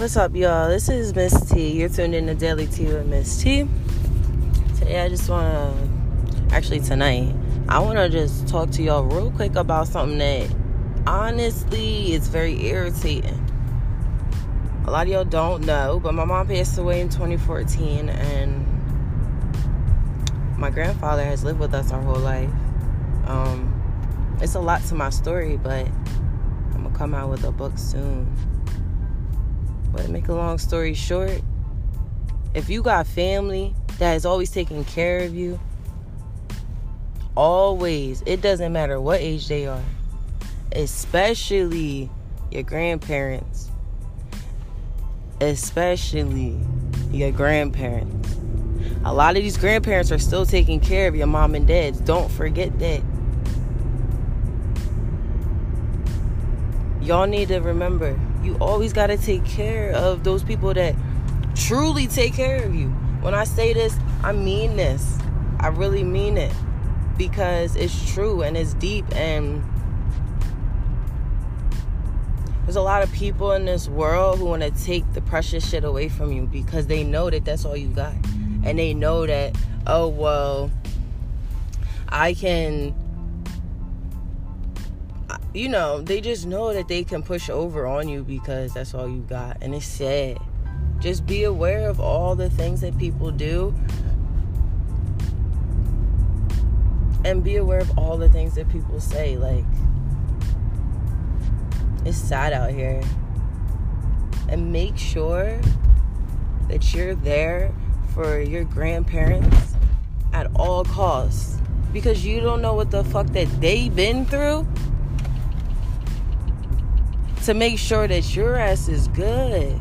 What's up, y'all? This is Miss T. You're tuned in to Daily T with Miss T. Today, I just want to, actually, tonight, I want to just talk to y'all real quick about something that honestly is very irritating. A lot of y'all don't know, but my mom passed away in 2014, and my grandfather has lived with us our whole life. Um, it's a lot to my story, but I'm gonna come out with a book soon. But make a long story short, if you got family that is always taking care of you, always, it doesn't matter what age they are, especially your grandparents, especially your grandparents. A lot of these grandparents are still taking care of your mom and dad. Don't forget that. Y'all need to remember you always got to take care of those people that truly take care of you. When I say this, I mean this. I really mean it because it's true and it's deep and there's a lot of people in this world who want to take the precious shit away from you because they know that that's all you got. And they know that, oh, well, I can you know, they just know that they can push over on you because that's all you got. And it's sad. Just be aware of all the things that people do. And be aware of all the things that people say. Like, it's sad out here. And make sure that you're there for your grandparents at all costs. Because you don't know what the fuck that they've been through to make sure that your ass is good.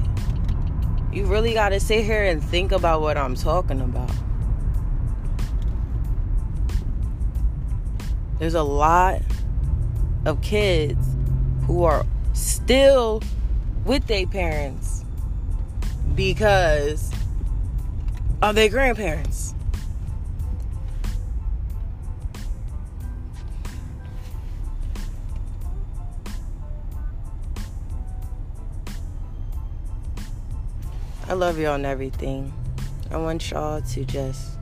You really got to sit here and think about what I'm talking about. There's a lot of kids who are still with their parents because of their grandparents. I love y'all and everything. I want y'all to just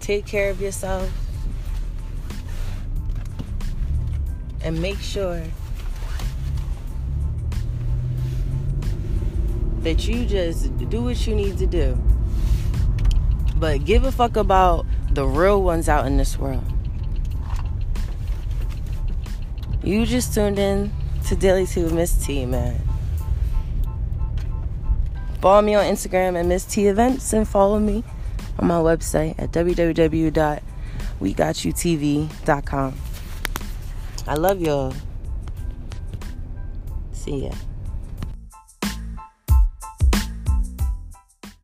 take care of yourself and make sure that you just do what you need to do. But give a fuck about the real ones out in this world. You just tuned in to Daily Tea with Miss T, man. Follow me on Instagram at Miss T Events and follow me on my website at www.wegotyoutv.com. I love y'all. See ya.